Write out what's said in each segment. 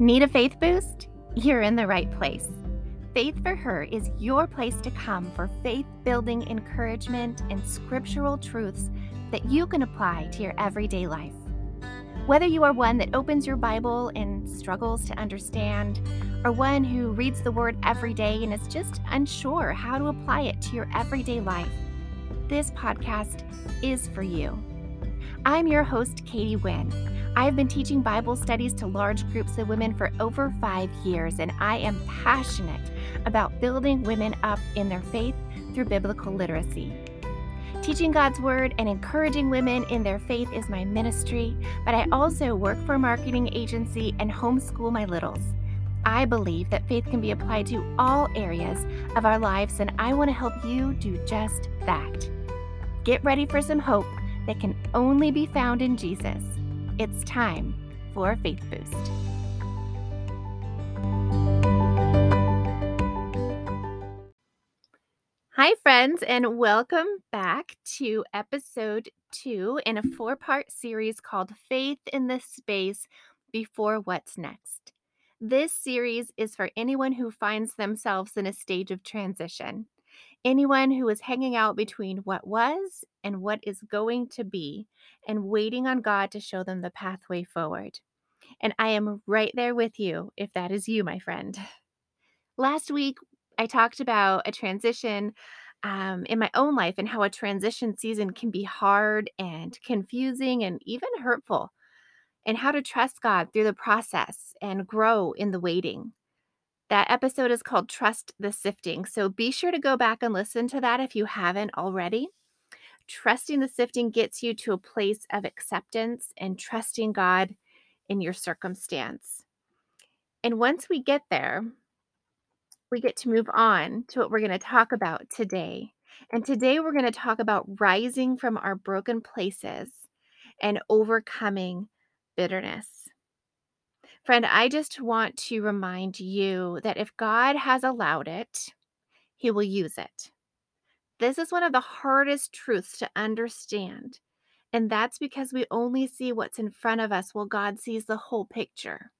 Need a faith boost? You're in the right place. Faith for Her is your place to come for faith building encouragement and scriptural truths that you can apply to your everyday life. Whether you are one that opens your Bible and struggles to understand, or one who reads the Word every day and is just unsure how to apply it to your everyday life, this podcast is for you. I'm your host, Katie Nguyen. I've been teaching Bible studies to large groups of women for over five years, and I am passionate about building women up in their faith through biblical literacy. Teaching God's Word and encouraging women in their faith is my ministry, but I also work for a marketing agency and homeschool my littles. I believe that faith can be applied to all areas of our lives, and I want to help you do just that. Get ready for some hope that can only be found in Jesus. It's time for faith boost. Hi, friends, and welcome back to episode two in a four part series called Faith in the Space Before What's Next. This series is for anyone who finds themselves in a stage of transition, anyone who is hanging out between what was and what is going to be, and waiting on God to show them the pathway forward. And I am right there with you if that is you, my friend. Last week, I talked about a transition um, in my own life and how a transition season can be hard and confusing and even hurtful, and how to trust God through the process and grow in the waiting. That episode is called Trust the Sifting. So be sure to go back and listen to that if you haven't already. Trusting the sifting gets you to a place of acceptance and trusting God in your circumstance. And once we get there, we get to move on to what we're going to talk about today. And today we're going to talk about rising from our broken places and overcoming bitterness. Friend, I just want to remind you that if God has allowed it, He will use it. This is one of the hardest truths to understand. And that's because we only see what's in front of us while God sees the whole picture.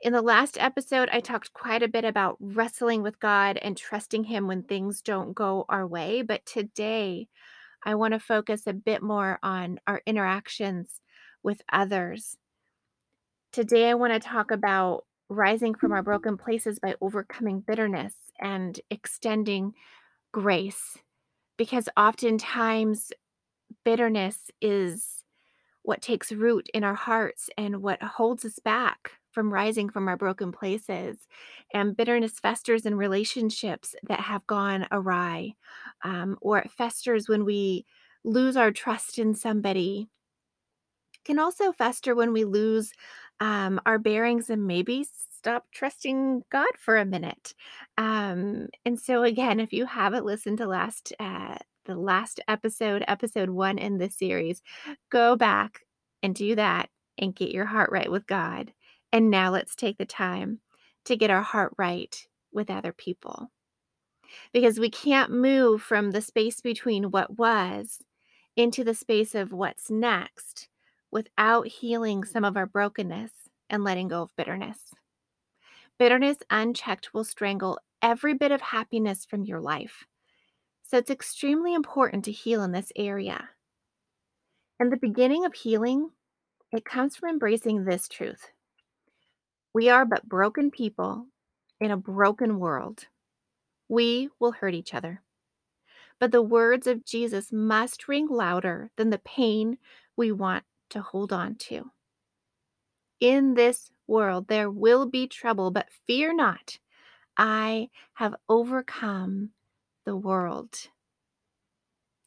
In the last episode, I talked quite a bit about wrestling with God and trusting Him when things don't go our way. But today, I want to focus a bit more on our interactions with others. Today, I want to talk about rising from our broken places by overcoming bitterness and extending grace because oftentimes bitterness is what takes root in our hearts and what holds us back from rising from our broken places. And bitterness festers in relationships that have gone awry, um, or it festers when we lose our trust in somebody. It can also fester when we lose um, our bearings and maybe stop trusting God for a minute. Um, and so again, if you haven't listened to last uh, the last episode, episode one in this series, go back and do that and get your heart right with God. And now let's take the time to get our heart right with other people. Because we can't move from the space between what was into the space of what's next without healing some of our brokenness and letting go of bitterness. Bitterness unchecked will strangle every bit of happiness from your life. So it's extremely important to heal in this area. And the beginning of healing, it comes from embracing this truth. We are but broken people in a broken world. We will hurt each other. But the words of Jesus must ring louder than the pain we want to hold on to. In this world there will be trouble, but fear not. I have overcome the world.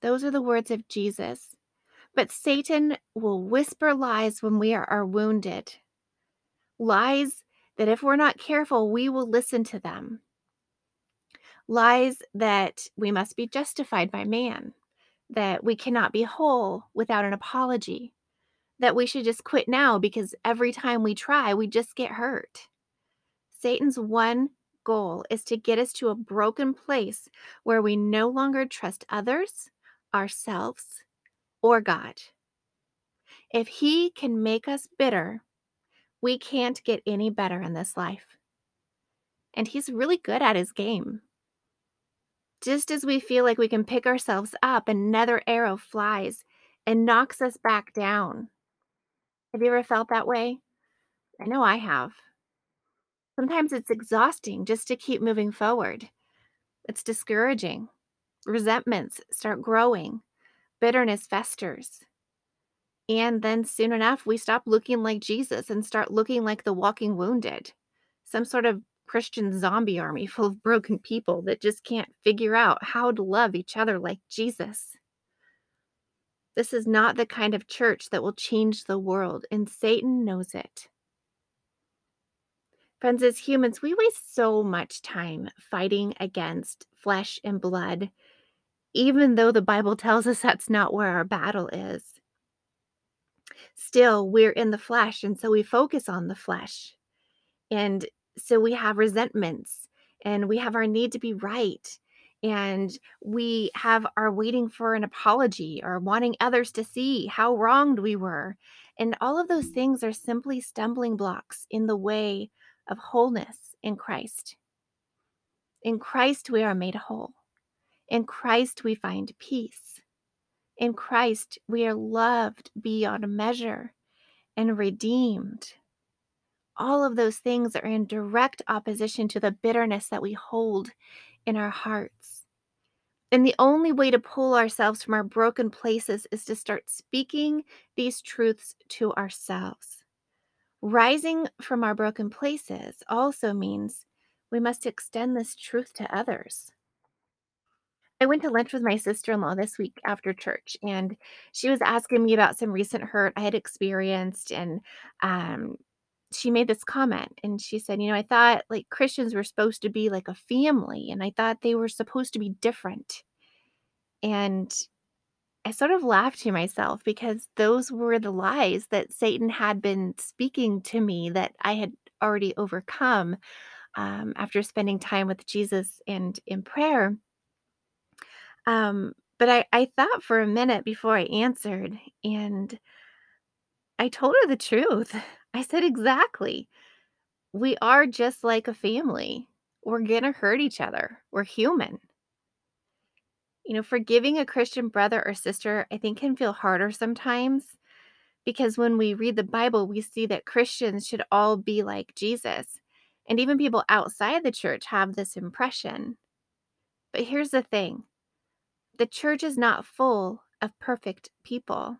Those are the words of Jesus. But Satan will whisper lies when we are, are wounded. Lies that, if we're not careful, we will listen to them. Lies that we must be justified by man, that we cannot be whole without an apology, that we should just quit now because every time we try, we just get hurt. Satan's one goal is to get us to a broken place where we no longer trust others, ourselves, or God. If he can make us bitter, We can't get any better in this life. And he's really good at his game. Just as we feel like we can pick ourselves up, another arrow flies and knocks us back down. Have you ever felt that way? I know I have. Sometimes it's exhausting just to keep moving forward. It's discouraging. Resentments start growing, bitterness festers. And then soon enough, we stop looking like Jesus and start looking like the walking wounded, some sort of Christian zombie army full of broken people that just can't figure out how to love each other like Jesus. This is not the kind of church that will change the world, and Satan knows it. Friends, as humans, we waste so much time fighting against flesh and blood, even though the Bible tells us that's not where our battle is. Still, we're in the flesh, and so we focus on the flesh. And so we have resentments and we have our need to be right and we have are waiting for an apology or wanting others to see how wronged we were. And all of those things are simply stumbling blocks in the way of wholeness in Christ. In Christ, we are made whole. In Christ, we find peace. In Christ, we are loved beyond measure and redeemed all of those things are in direct opposition to the bitterness that we hold in our hearts. And the only way to pull ourselves from our broken places is to start speaking these truths to ourselves. Rising from our broken places also means we must extend this truth to others. I went to lunch with my sister in law this week after church, and she was asking me about some recent hurt I had experienced and um, she made this comment and she said, You know, I thought like Christians were supposed to be like a family and I thought they were supposed to be different. And I sort of laughed to myself because those were the lies that Satan had been speaking to me that I had already overcome um, after spending time with Jesus and in prayer. Um, but I, I thought for a minute before I answered, and I told her the truth. I said, Exactly. We are just like a family. We're going to hurt each other. We're human. You know, forgiving a Christian brother or sister, I think, can feel harder sometimes because when we read the Bible, we see that Christians should all be like Jesus. And even people outside the church have this impression. But here's the thing the church is not full of perfect people.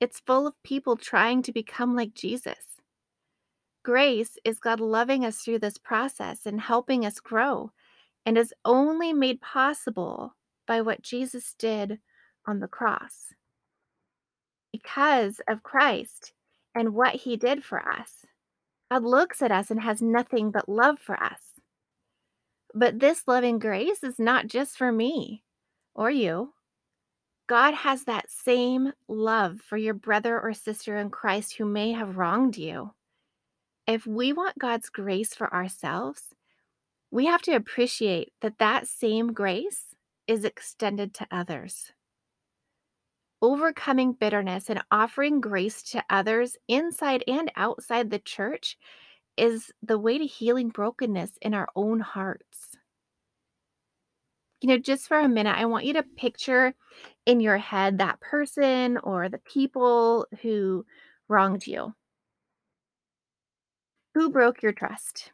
It's full of people trying to become like Jesus. Grace is God loving us through this process and helping us grow, and is only made possible by what Jesus did on the cross. Because of Christ and what he did for us, God looks at us and has nothing but love for us. But this loving grace is not just for me or you. God has that same love for your brother or sister in Christ who may have wronged you. If we want God's grace for ourselves, we have to appreciate that that same grace is extended to others. Overcoming bitterness and offering grace to others inside and outside the church is the way to healing brokenness in our own hearts you know, just for a minute, I want you to picture in your head that person or the people who wronged you. Who broke your trust?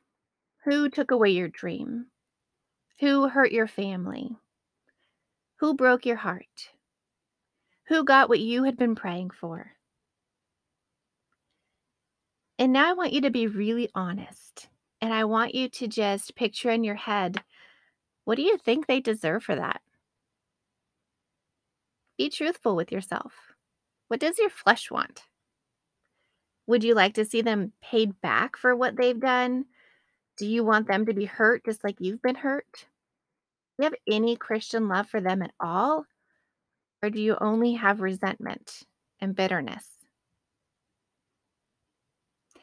Who took away your dream? Who hurt your family? Who broke your heart? Who got what you had been praying for? And now I want you to be really honest. And I want you to just picture in your head what do you think they deserve for that? Be truthful with yourself. What does your flesh want? Would you like to see them paid back for what they've done? Do you want them to be hurt just like you've been hurt? Do you have any Christian love for them at all? Or do you only have resentment and bitterness?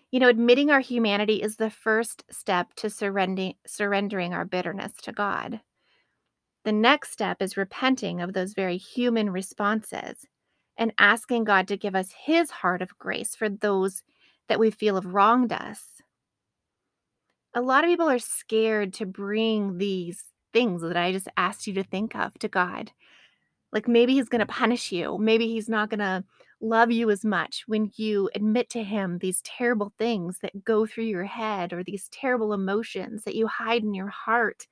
You know, admitting our humanity is the first step to surrendering, surrendering our bitterness to God. The next step is repenting of those very human responses and asking God to give us his heart of grace for those that we feel have wronged us. A lot of people are scared to bring these things that I just asked you to think of to God. Like maybe He's going to punish you. Maybe He's not going to love you as much when you admit to Him these terrible things that go through your head or these terrible emotions that you hide in your heart.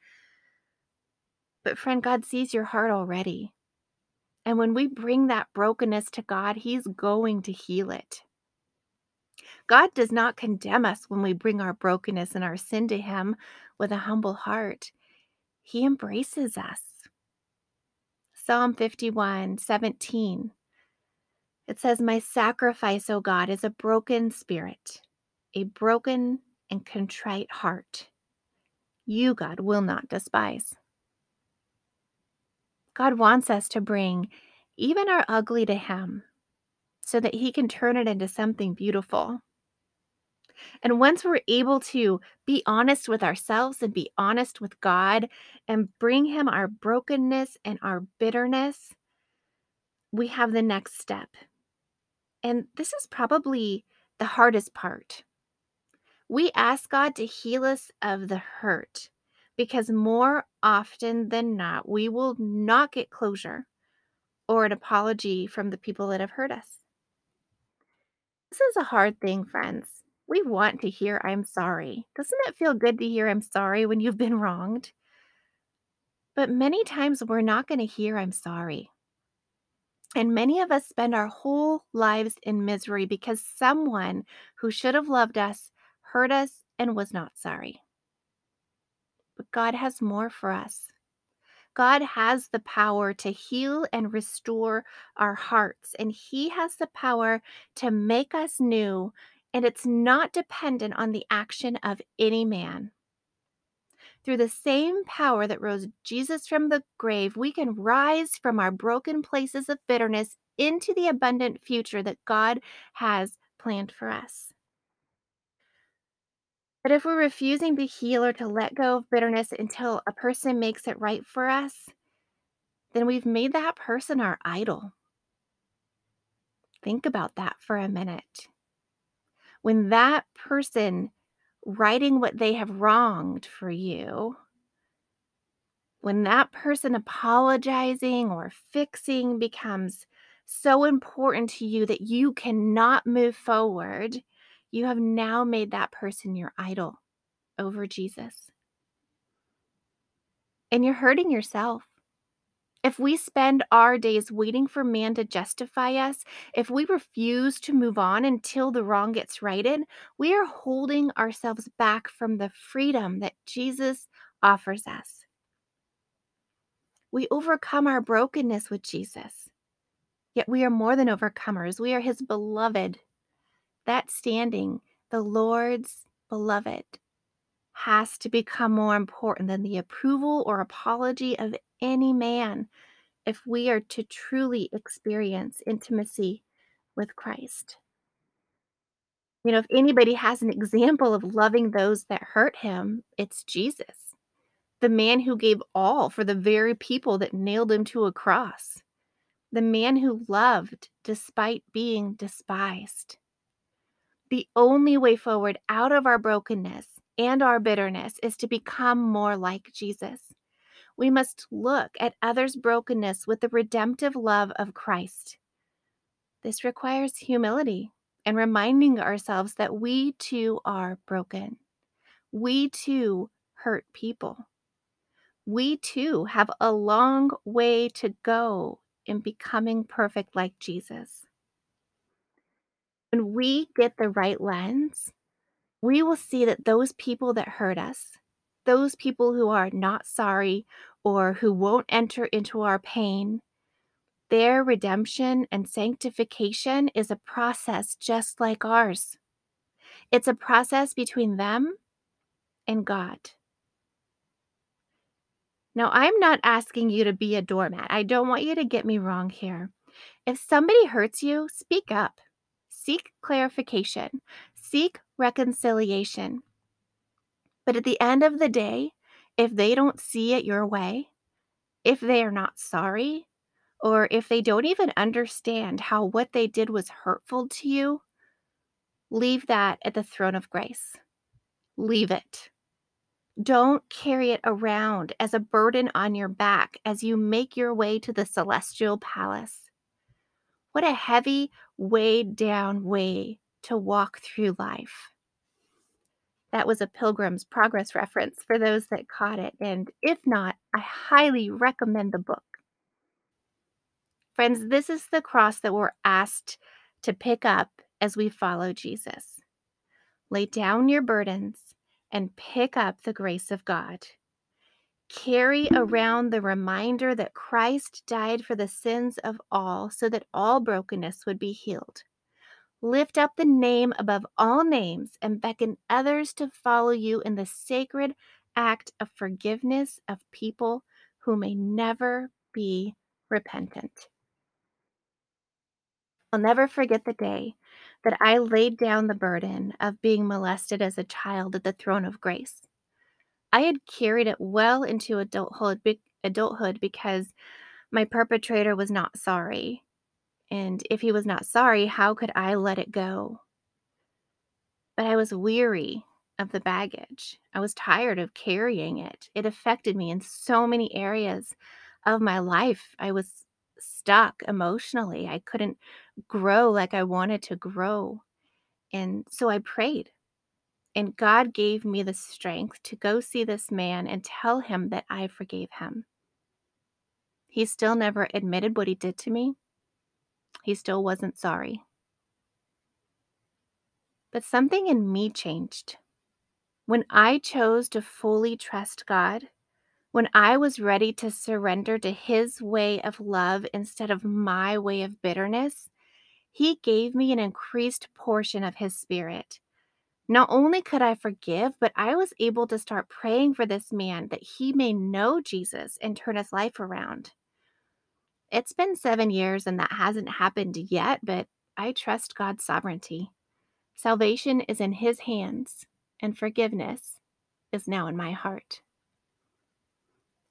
But, friend, God sees your heart already. And when we bring that brokenness to God, He's going to heal it. God does not condemn us when we bring our brokenness and our sin to Him with a humble heart. He embraces us. Psalm 51 17. It says, My sacrifice, O God, is a broken spirit, a broken and contrite heart. You, God, will not despise. God wants us to bring even our ugly to Him so that He can turn it into something beautiful. And once we're able to be honest with ourselves and be honest with God and bring Him our brokenness and our bitterness, we have the next step. And this is probably the hardest part. We ask God to heal us of the hurt because more often than not, we will not get closure or an apology from the people that have hurt us. This is a hard thing, friends. We want to hear I'm sorry. Doesn't it feel good to hear I'm sorry when you've been wronged? But many times we're not going to hear I'm sorry. And many of us spend our whole lives in misery because someone who should have loved us hurt us and was not sorry. God has more for us. God has the power to heal and restore our hearts, and He has the power to make us new and it's not dependent on the action of any man. Through the same power that rose Jesus from the grave, we can rise from our broken places of bitterness into the abundant future that God has planned for us. But if we're refusing to heal or to let go of bitterness until a person makes it right for us, then we've made that person our idol. Think about that for a minute when that person writing what they have wronged for you, when that person apologizing or fixing becomes so important to you that you cannot move forward, you have now made that person your idol over Jesus. And you're hurting yourself. If we spend our days waiting for man to justify us, if we refuse to move on until the wrong gets righted, we are holding ourselves back from the freedom that Jesus offers us. We overcome our brokenness with Jesus. Yet we are more than overcomers. We are his beloved. That standing, the Lord's beloved, has to become more important than the approval or apology of any man if we are to truly experience intimacy with Christ. You know, if anybody has an example of loving those that hurt him, it's Jesus, the man who gave all for the very people that nailed him to a cross, the man who loved despite being despised. The only way forward out of our brokenness and our bitterness is to become more like Jesus we must look at others' brokenness with the redemptive love of Christ. This requires humility and reminding ourselves that we too are broken. We too hurt people. We too have a long way to go in becoming perfect like Jesus. When we get the right lens, we will see that those people that hurt us, those people who are not sorry or who won't enter into our pain, their redemption and sanctification is a process just like ours. It's a process between them and God. Now, I'm not asking you to be a doormat. I don't want you to get me wrong here. If somebody hurts you, speak up, seek clarification, seek reconciliation. But at the end of the day, if they don't see it your way, if they are not sorry, or if they don't even understand how what they did was hurtful to you, Leave that at the throne of grace. Leave it. Don't carry it around as a burden on your back as you make your way to the celestial palace. What a heavy, weighed down way to walk through life. That was a Pilgrim's Progress reference for those that caught it. And if not, I highly recommend the book. Friends, this is the cross that we're asked to pick up as we follow Jesus. Lay down your burdens and pick up the grace of God. Carry around the reminder that Christ died for the sins of all so that all brokenness would be healed. Lift up the name above all names and beckon others to follow you in the sacred act of forgiveness of people who may never be repentant. I'll never forget the day that I laid down the burden of being molested as a child at the throne of grace. I had carried it well into adulthood, adulthood because my perpetrator was not sorry. And if he was not sorry, how could I let it go? But I was weary of the baggage. I was tired of carrying it. It affected me in so many areas of my life. I was stuck emotionally. I couldn't grow like I wanted to grow. And so I prayed. And God gave me the strength to go see this man and tell him that I forgave him. He still never admitted what he did to me. He still wasn't sorry. But something in me changed. When I chose to fully trust God, when I was ready to surrender to His way of love instead of my way of bitterness, He gave me an increased portion of His Spirit. Not only could I forgive, but I was able to start praying for this man that he may know Jesus and turn his life around. It's been seven years and that hasn't happened yet, but I trust God's sovereignty. Salvation is in His hands, and forgiveness is now in my heart.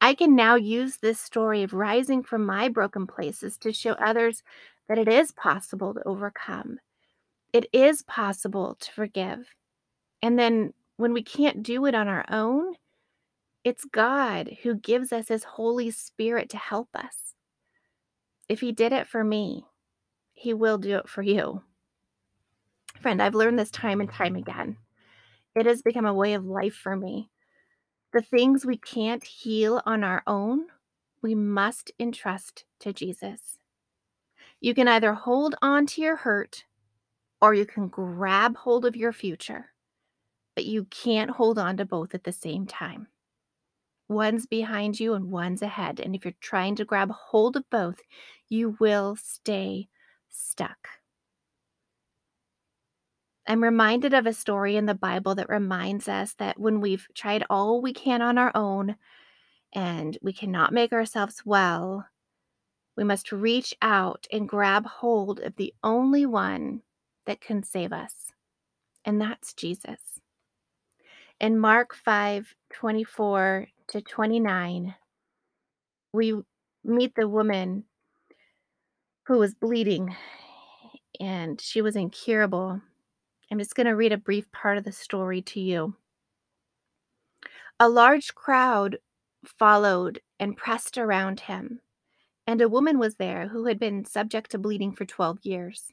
I can now use this story of rising from my broken places to show others that it is possible to overcome. It is possible to forgive. And then when we can't do it on our own, it's God who gives us His Holy Spirit to help us. If He did it for me, He will do it for you. Friend, I've learned this time and time again. It has become a way of life for me the things we can't heal on our own, we must entrust to Jesus. You can either hold on to your hurt or you can grab hold of your future, but you can't hold on to both at the same time. One's behind you and one's ahead. And if you're trying to grab hold of both, you will stay stuck. I'm reminded of a story in the Bible that reminds us that when we've tried all we can on our own and we cannot make ourselves well, we must reach out and grab hold of the only one that can save us, and that's Jesus. In Mark 5 24 to 29, we meet the woman who was bleeding and she was incurable I'm just going to read a brief part of the story to you. A large crowd followed and pressed around him, and a woman was there who had been subject to bleeding for 12 years.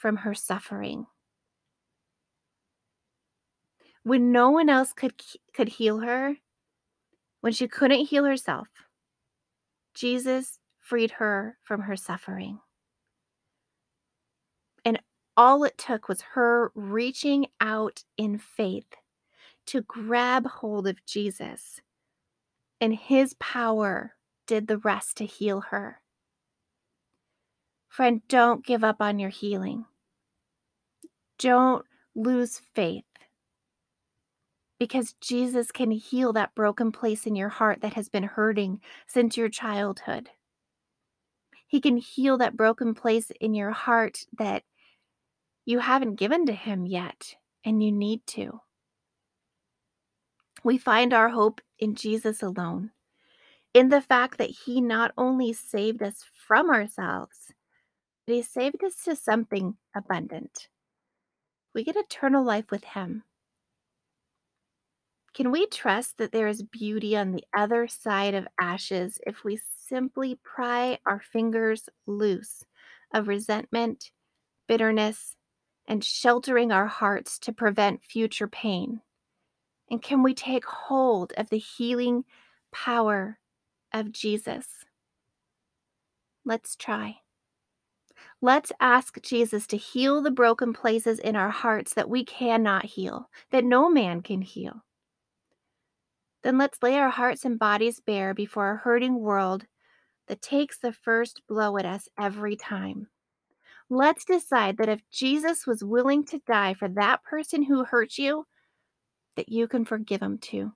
from her suffering. When no one else could, could heal her, when she couldn't heal herself, Jesus freed her from her suffering. And all it took was her reaching out in faith to grab hold of Jesus, and his power did the rest to heal her. Friend, don't give up on your healing. Don't lose faith because Jesus can heal that broken place in your heart that has been hurting since your childhood. He can heal that broken place in your heart that you haven't given to Him yet and you need to. We find our hope in Jesus alone, in the fact that He not only saved us from ourselves, but He saved us to something abundant. We get eternal life with Him. Can we trust that there is beauty on the other side of ashes if we simply pry our fingers loose of resentment, bitterness, and sheltering our hearts to prevent future pain? And can we take hold of the healing power of Jesus? Let's try. Let's ask Jesus to heal the broken places in our hearts that we cannot heal, that no man can heal. Then let's lay our hearts and bodies bare before a hurting world that takes the first blow at us every time. Let's decide that if Jesus was willing to die for that person who hurt you, that you can forgive him too.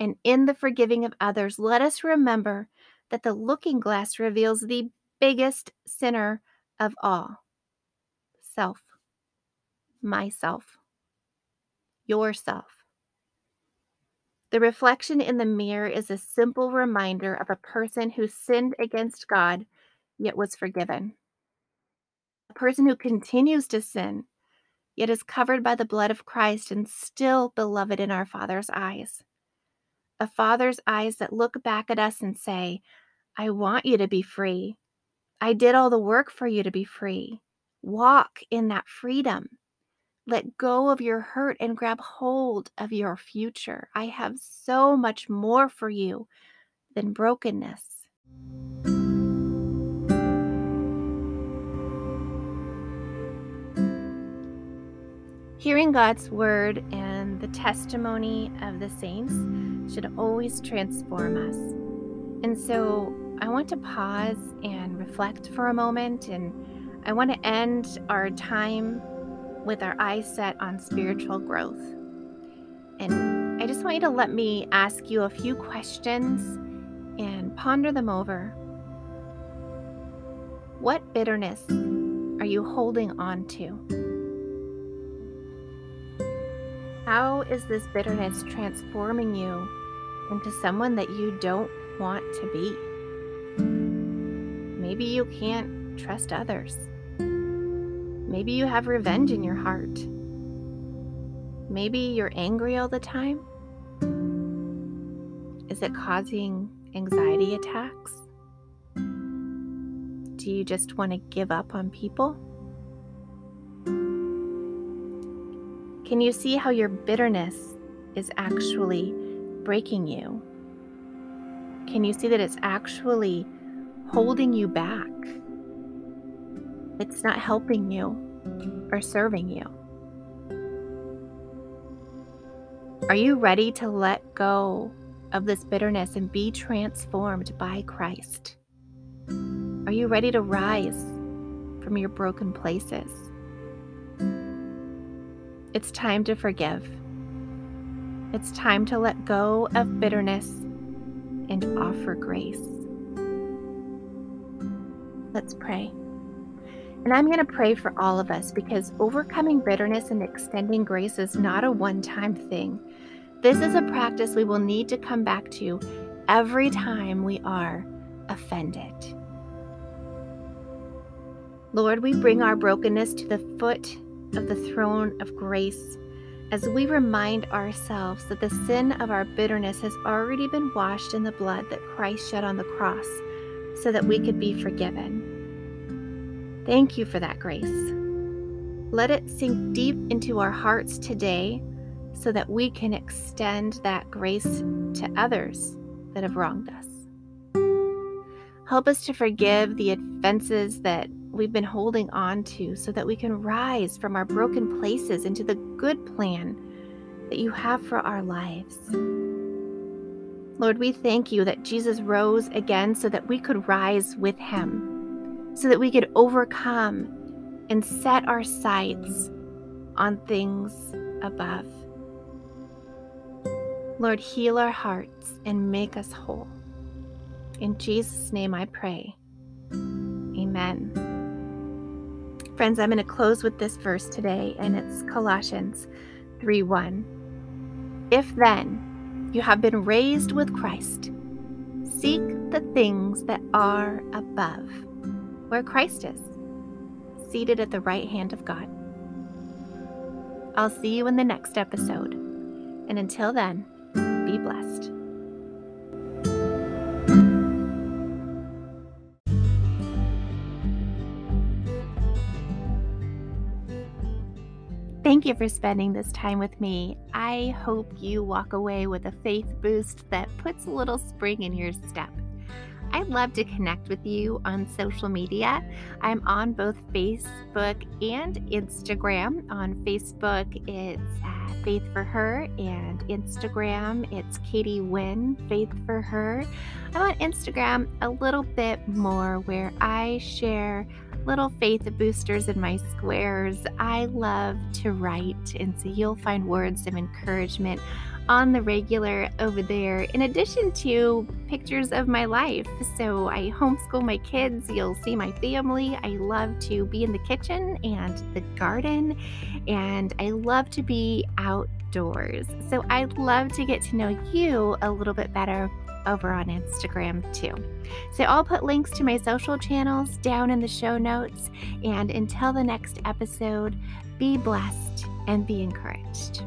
And in the forgiving of others, let us remember that the looking glass reveals the biggest sinner of all self, myself, yourself. The reflection in the mirror is a simple reminder of a person who sinned against God yet was forgiven. A person who continues to sin yet is covered by the blood of Christ and still beloved in our Father's eyes. A Father's eyes that look back at us and say, I want you to be free. I did all the work for you to be free. Walk in that freedom. Let go of your hurt and grab hold of your future. I have so much more for you than brokenness. Hearing God's word and the testimony of the saints should always transform us. And so I want to pause and reflect for a moment, and I want to end our time with our eyes set on spiritual growth. And I just want you to let me ask you a few questions and ponder them over. What bitterness are you holding on to? How is this bitterness transforming you into someone that you don't want to be? Maybe you can't trust others. Maybe you have revenge in your heart. Maybe you're angry all the time. Is it causing anxiety attacks? Do you just want to give up on people? Can you see how your bitterness is actually breaking you? Can you see that it's actually holding you back? It's not helping you or serving you. Are you ready to let go of this bitterness and be transformed by Christ? Are you ready to rise from your broken places? It's time to forgive. It's time to let go of bitterness and offer grace. Let's pray. And I'm going to pray for all of us because overcoming bitterness and extending grace is not a one time thing. This is a practice we will need to come back to every time we are offended. Lord, we bring our brokenness to the foot of the throne of grace as we remind ourselves that the sin of our bitterness has already been washed in the blood that Christ shed on the cross so that we could be forgiven. Thank you for that grace. Let it sink deep into our hearts today so that we can extend that grace to others that have wronged us. Help us to forgive the offenses that we've been holding on to so that we can rise from our broken places into the good plan that you have for our lives. Lord, we thank you that Jesus rose again so that we could rise with him so that we could overcome and set our sights on things above. Lord, heal our hearts and make us whole. In Jesus' name I pray. Amen. Friends, I'm going to close with this verse today, and it's Colossians 3 1. If then you have been raised with Christ, seek the things that are above, where Christ is, seated at the right hand of God. I'll see you in the next episode. And until then, be blessed. Thank you for spending this time with me. I hope you walk away with a faith boost that puts a little spring in your step. I'd love to connect with you on social media. I'm on both Facebook and Instagram. On Facebook, it's Faith for Her, and Instagram, it's Katie Nguyen, Faith for Her. I'm on Instagram a little bit more where I share little faith boosters in my squares. I love to write, and so you'll find words of encouragement on the regular over there, in addition to pictures of my life. So I homeschool my kids. You'll see my family. I love to be in the kitchen and the garden, and I love to be outdoors. So I'd love to get to know you a little bit better over on Instagram too. So I'll put links to my social channels down in the show notes. And until the next episode, be blessed and be encouraged.